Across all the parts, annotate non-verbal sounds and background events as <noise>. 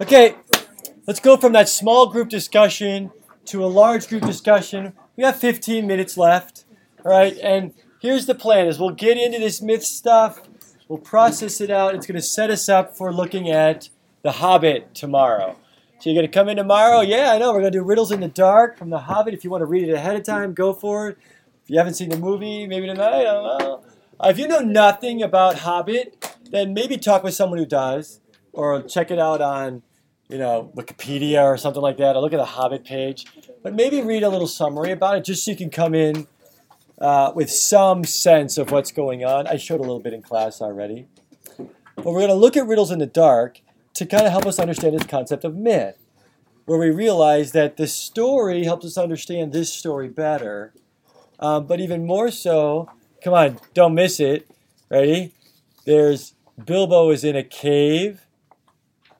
Okay, let's go from that small group discussion to a large group discussion. We have 15 minutes left, all right? And here's the plan: is we'll get into this myth stuff, we'll process it out. It's going to set us up for looking at The Hobbit tomorrow. So you're going to come in tomorrow? Yeah, I know. We're going to do Riddles in the Dark from The Hobbit. If you want to read it ahead of time, go for it. If you haven't seen the movie, maybe tonight. I don't know. Uh, if you know nothing about Hobbit, then maybe talk with someone who does, or check it out on, you know, Wikipedia or something like that, or look at the Hobbit page. But maybe read a little summary about it, just so you can come in uh, with some sense of what's going on. I showed a little bit in class already. But we're going to look at riddles in the dark to kind of help us understand this concept of myth, where we realize that the story helps us understand this story better. Um, but even more so, come on, don't miss it. Ready? There's Bilbo is in a cave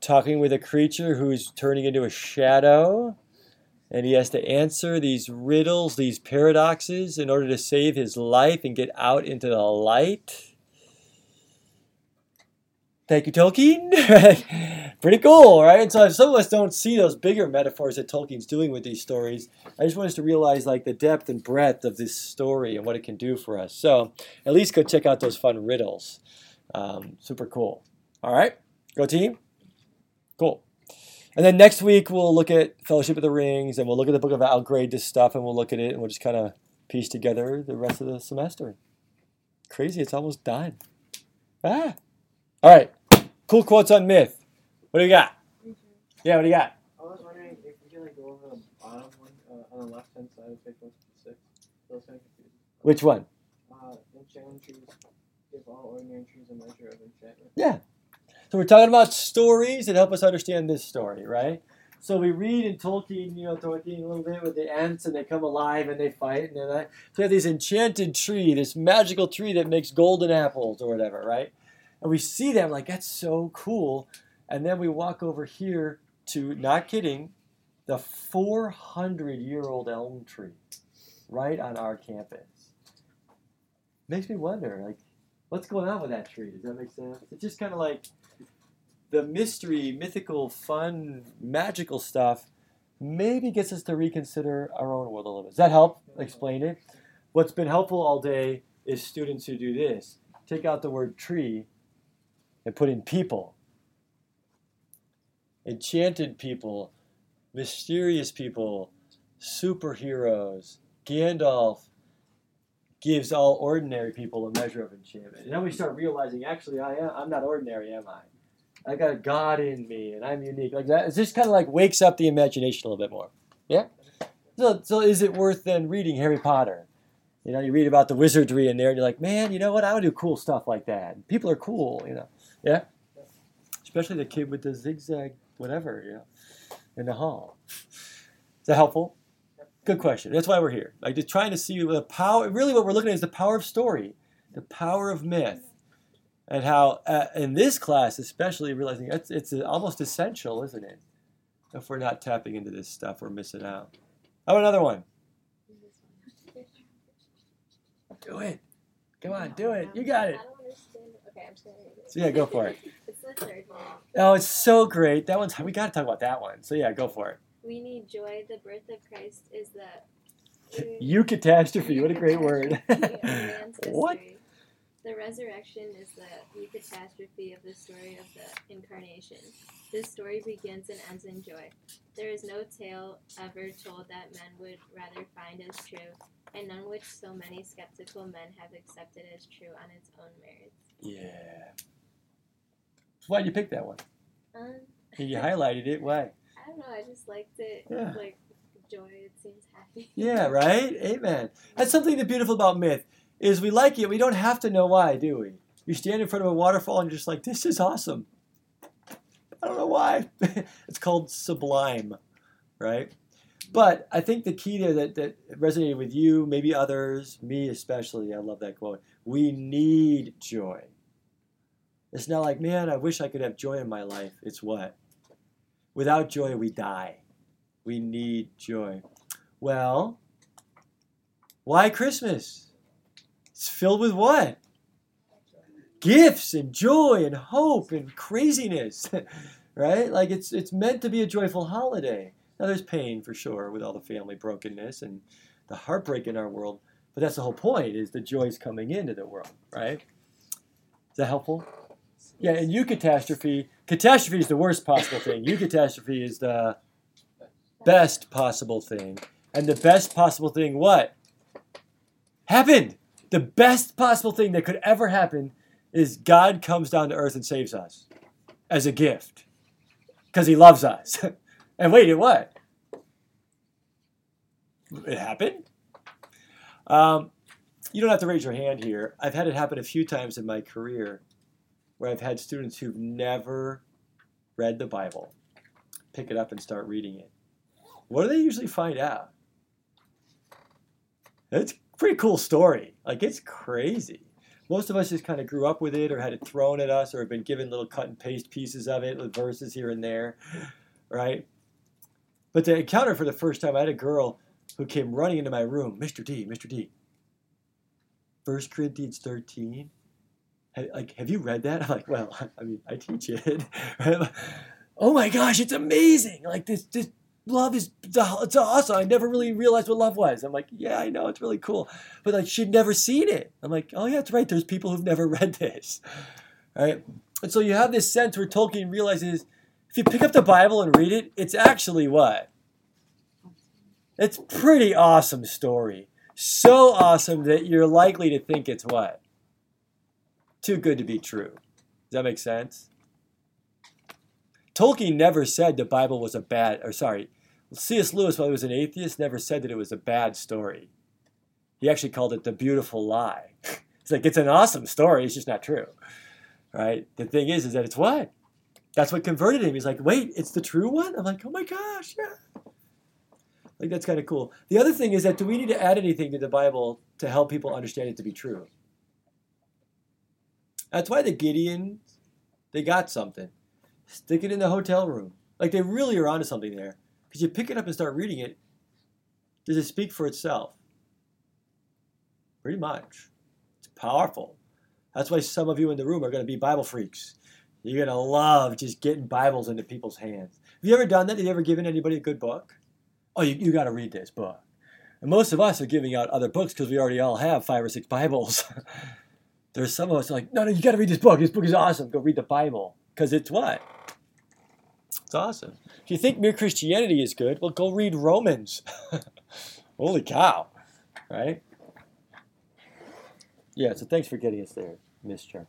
talking with a creature who's turning into a shadow. And he has to answer these riddles, these paradoxes, in order to save his life and get out into the light. Thank you, Tolkien. <laughs> Pretty cool, right? And so if some of us don't see those bigger metaphors that Tolkien's doing with these stories, I just want us to realize like the depth and breadth of this story and what it can do for us. So at least go check out those fun riddles. Um, super cool. All right, go team. Cool. And then next week we'll look at Fellowship of the Rings and we'll look at the book of I'll grade this stuff and we'll look at it and we'll just kind of piece together the rest of the semester. Crazy, it's almost done. Ah. All right. Cool quotes on myth. What do you got? Yeah, what do you got? I was wondering if we could like go over the bottom one uh, on the left hand side of page one fifty six. That was kind of confusing. Which one? Uh, enchanted trees give all ordinary trees a measure of enchantment. Yeah. So we're talking about stories that help us understand this story, right? So we read in Tolkien, you know, Tolkien a little bit with the Ents and they come alive and they fight and they're like, so we have this enchanted tree, this magical tree that makes golden apples or whatever, right? And we see them like that's so cool. And then we walk over here to, not kidding, the 400 year old elm tree right on our campus. Makes me wonder, like, what's going on with that tree? Does that make sense? It's just kind of like the mystery, mythical, fun, magical stuff maybe gets us to reconsider our own world a little bit. Does that help explain it? What's been helpful all day is students who do this. Take out the word tree and put in people. Enchanted people, mysterious people, superheroes. Gandalf gives all ordinary people a measure of enchantment. And then we start realizing, actually, I am, I'm not ordinary, am I? I got a God in me, and I'm unique. Like that, it just kind of like wakes up the imagination a little bit more. Yeah. So, so is it worth then reading Harry Potter? You know, you read about the wizardry in there, and you're like, man, you know what? I would do cool stuff like that. People are cool, you know. Yeah. Especially the kid with the zigzag, whatever, know, in the hall. Is that helpful? Good question. That's why we're here. Like just trying to see the power. Really, what we're looking at is the power of story, the power of myth, and how uh, in this class, especially realizing it's it's almost essential, isn't it? If we're not tapping into this stuff, we're missing out. How about another one? Do it. Come on, do it. You got it. I don't understand. Okay, I'm just gonna. So yeah, go for it. <laughs> It's the third one. Oh, it's so great. That one's we got to talk about that one. So yeah, go for it. We need joy. The birth of Christ is the <laughs> eucatastrophe. What a great word. what? The resurrection is the eucatastrophe of the story of the incarnation. This story begins and ends in joy. There is no tale ever told that men would rather find as true, and none which so many skeptical men have accepted as true on its own merits. Yeah. Why'd you pick that one? Um, You <laughs> highlighted it. Why? I don't know. I just liked it. Yeah. Like joy. It seems happy. <laughs> Yeah, right? Amen. That's something that's beautiful about myth is we like it. We don't have to know why, do we? You stand in front of a waterfall and you're just like, this is awesome. I don't know why. <laughs> it's called sublime, right? But I think the key there that, that resonated with you, maybe others, me especially, I love that quote. We need joy. It's not like, man, I wish I could have joy in my life. It's what? Without joy, we die. We need joy. Well, why Christmas? It's filled with what? Gifts and joy and hope and craziness. <laughs> right? Like it's it's meant to be a joyful holiday. Now there's pain for sure with all the family brokenness and the heartbreak in our world, but that's the whole point is the joy's coming into the world, right? Is that helpful? Yeah, and eucatastrophe, catastrophe is the worst possible thing. Eucatastrophe is the best possible thing. And the best possible thing what? Happened. The best possible thing that could ever happen is God comes down to earth and saves us as a gift because he loves us. <laughs> and wait, it what? It happened? Um, you don't have to raise your hand here. I've had it happen a few times in my career where I've had students who've never read the Bible pick it up and start reading it. What do they usually find out? It's a pretty cool story. Like, it's crazy most of us just kind of grew up with it or had it thrown at us or have been given little cut and paste pieces of it with verses here and there, right? But to encounter for the first time, I had a girl who came running into my room, Mr. D, Mr. D. 1 Corinthians 13. Like, have you read that? I'm <laughs> like, well, <laughs> I mean, I teach it. <laughs> oh my gosh, it's amazing! Like this, this love is it's awesome. I never really realized what love was. I'm like, yeah, I know it's really cool, but like she'd never seen it. I'm like, oh yeah, that's right. There's people who've never read this, right? And so you have this sense where Tolkien realizes if you pick up the Bible and read it, it's actually what? It's pretty awesome story. So awesome that you're likely to think it's what? Too good to be true. Does that make sense? Tolkien never said the Bible was a bad, or sorry, C.S. Lewis, while he was an atheist, never said that it was a bad story. He actually called it the beautiful lie. <laughs> it's like, it's an awesome story, it's just not true. Right? The thing is, is that it's what? That's what converted him. He's like, wait, it's the true one? I'm like, oh my gosh, yeah. Like, that's kind of cool. The other thing is that do we need to add anything to the Bible to help people understand it to be true? That's why the Gideons, they got something. Stick it in the hotel room. Like, they really are onto something there. Because you pick it up and start reading it, does it speak for itself? Pretty much. It's powerful. That's why some of you in the room are going to be Bible freaks. You're going to love just getting Bibles into people's hands. Have you ever done that? Have you ever given anybody a good book? Oh, you, you got to read this book. And most of us are giving out other books because we already all have five or six Bibles. <laughs> There's some of us like, no, no, you got to read this book. This book is awesome. Go read the Bible. Because it's what? It's awesome. If you think mere Christianity is good, well, go read Romans. <laughs> Holy cow, right? Yeah, so thanks for getting us there, Miss Chucky.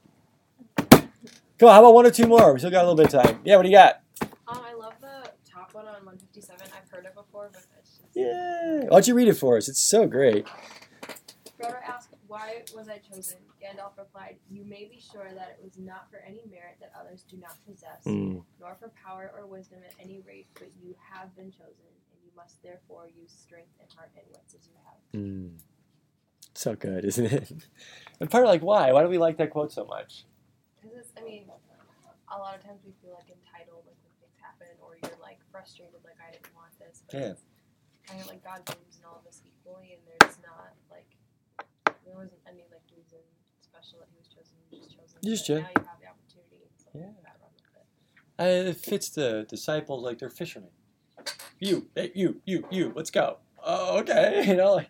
Come on, how about one or two more? We still got a little bit of time. Yeah, what do you got? Um, I love the top one on 157. I've heard it before, but it's just. Yeah. Why don't you read it for us? It's so great. Frodo asked, Why was I chosen? Gandalf replied, You may be sure that it was not for any merit that others do not possess, Mm. nor for power or wisdom at any rate, but you have been chosen, and you must therefore use strength and heart and wits as you have. Mm. So good, <laughs> isn't it? And part of like, why? Why do we like that quote so much? Because it's, I mean, a lot of times we feel like entitled, like when things happen, or you're like frustrated, like I didn't want this. But Yeah. kind of like God believes in all of us equally, and there's not like there wasn't any like reason special that he was chosen. He was just chosen. You just chose. Now you have the opportunity. So Yeah. you run with it. Uh, it fits the disciples like they're fishermen. You, hey, you, you, you. Let's go. Oh, okay. <laughs> You know, like,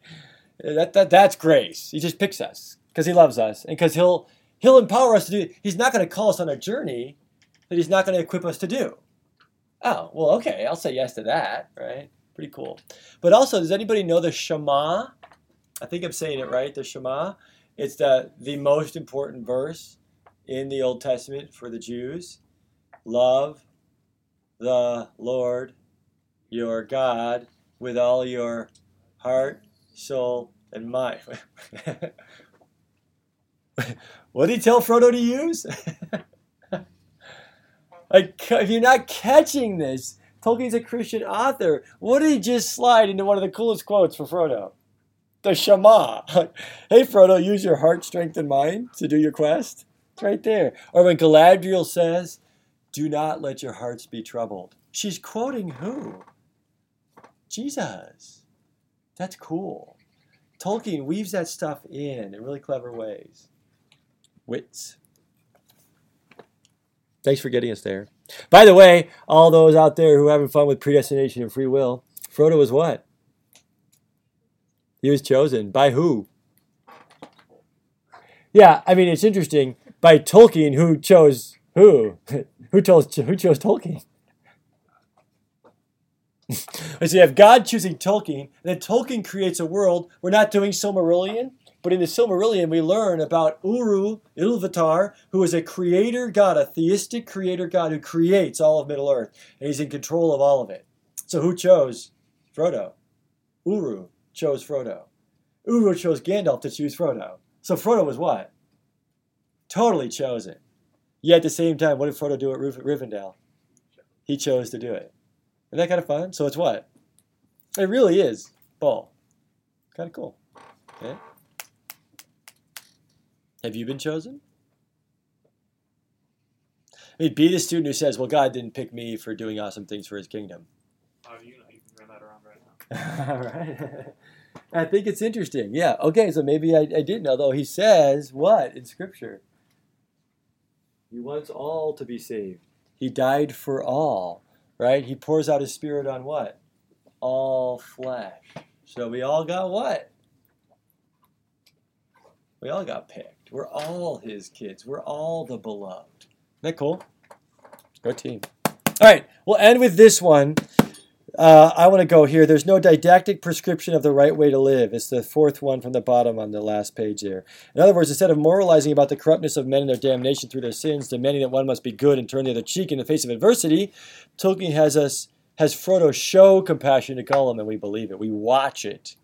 that, that that's grace. He just picks us because he loves us and because he'll he'll empower us to do. He's not going to call us on a journey that he's not going to equip us to do. Oh, well, okay. I'll say yes to that. Right? Pretty cool. But also, does anybody know the Shema? I think I'm saying it right. The Shema. It's the the most important verse in the Old Testament for the Jews. Love the Lord your God with all your heart, soul, and mind. <laughs> what did he tell Frodo to use? <laughs> like, if you're not catching this, Tolkien's a Christian author. What did he just slide into one of the coolest quotes for Frodo? The Shema. <laughs> hey, Frodo, use your heart, strength, and mind to do your quest. It's right there. Or when Galadriel says, do not let your hearts be troubled. She's quoting who? Jesus. That's cool. Tolkien weaves that stuff in in really clever ways. Wits. Thanks for getting us there. By the way, all those out there who are having fun with predestination and free will, Frodo was what? He was chosen by who? Yeah, I mean it's interesting by Tolkien who chose who? <laughs> who chose who chose Tolkien? <laughs> so you have God choosing Tolkien, and then Tolkien creates a world. We're not doing Silmarillion, but in the Silmarillion we learn about Eru Ilúvatar, who is a creator god, a theistic creator god who creates all of Middle Earth, and he's in control of all of it. So who chose Frodo? Eru chose Frodo. Eru chose Gandalf to choose Frodo. So Frodo was what? Totally chosen. Yet at the same time, what did Frodo do at Riv- Rivendell? He chose to do it. Isn't that kind of fun? So it's what? It really is ball. Kind of cool. Okay. Have you been chosen? I mean, be the student who says, "Well, God didn't pick me for doing awesome things for His kingdom." Uh, you can turn that around right now. <laughs> All right. <laughs> I think it's interesting. Yeah. Okay. So maybe I, I didn't know, though. He says what in Scripture? He wants all to be saved. He died for all, right? He pours out his spirit on what? All flesh. So we all got what? We all got picked. We're all his kids. We're all the beloved. Isn't that cool? Go team. All right. We'll end with this one. Uh, I want to go here. There's no didactic prescription of the right way to live. It's the fourth one from the bottom on the last page there. In other words, instead of moralizing about the corruptness of men and their damnation through their sins, demanding that one must be good and turn the other cheek in the face of adversity, Tolkien has us has Frodo show compassion to Gollum, and we believe it. We watch it.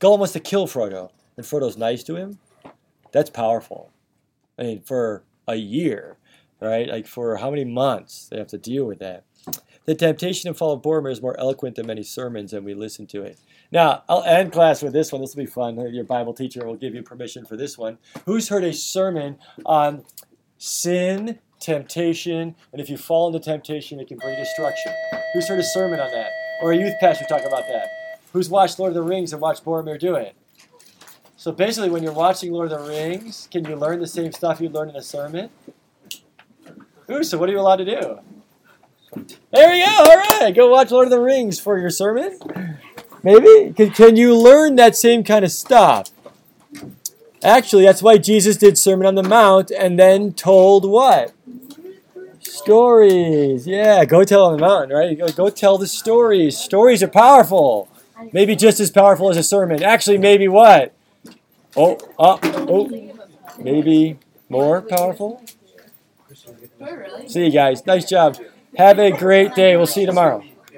Gollum wants to kill Frodo, and Frodo's nice to him. That's powerful. I mean, for a year, right? Like for how many months they have to deal with that. The temptation and fall of Boromir is more eloquent than many sermons, and we listen to it. Now, I'll end class with this one. This will be fun. Your Bible teacher will give you permission for this one. Who's heard a sermon on sin, temptation, and if you fall into temptation, it can bring destruction? Who's heard a sermon on that? Or a youth pastor talk about that? Who's watched Lord of the Rings and watched Boromir do it? So basically, when you're watching Lord of the Rings, can you learn the same stuff you learned in a sermon? Ooh, so what are you allowed to do? There you go. All right, go watch Lord of the Rings for your sermon. Maybe can, can you learn that same kind of stuff? Actually, that's why Jesus did Sermon on the Mount and then told what? Stories. Yeah, go tell on the mountain, right? Go, go tell the stories. Stories are powerful. Maybe just as powerful as a sermon. Actually, maybe what? Oh, oh, oh. Maybe more powerful. See you guys. Nice job. Have a great day. We'll see you tomorrow.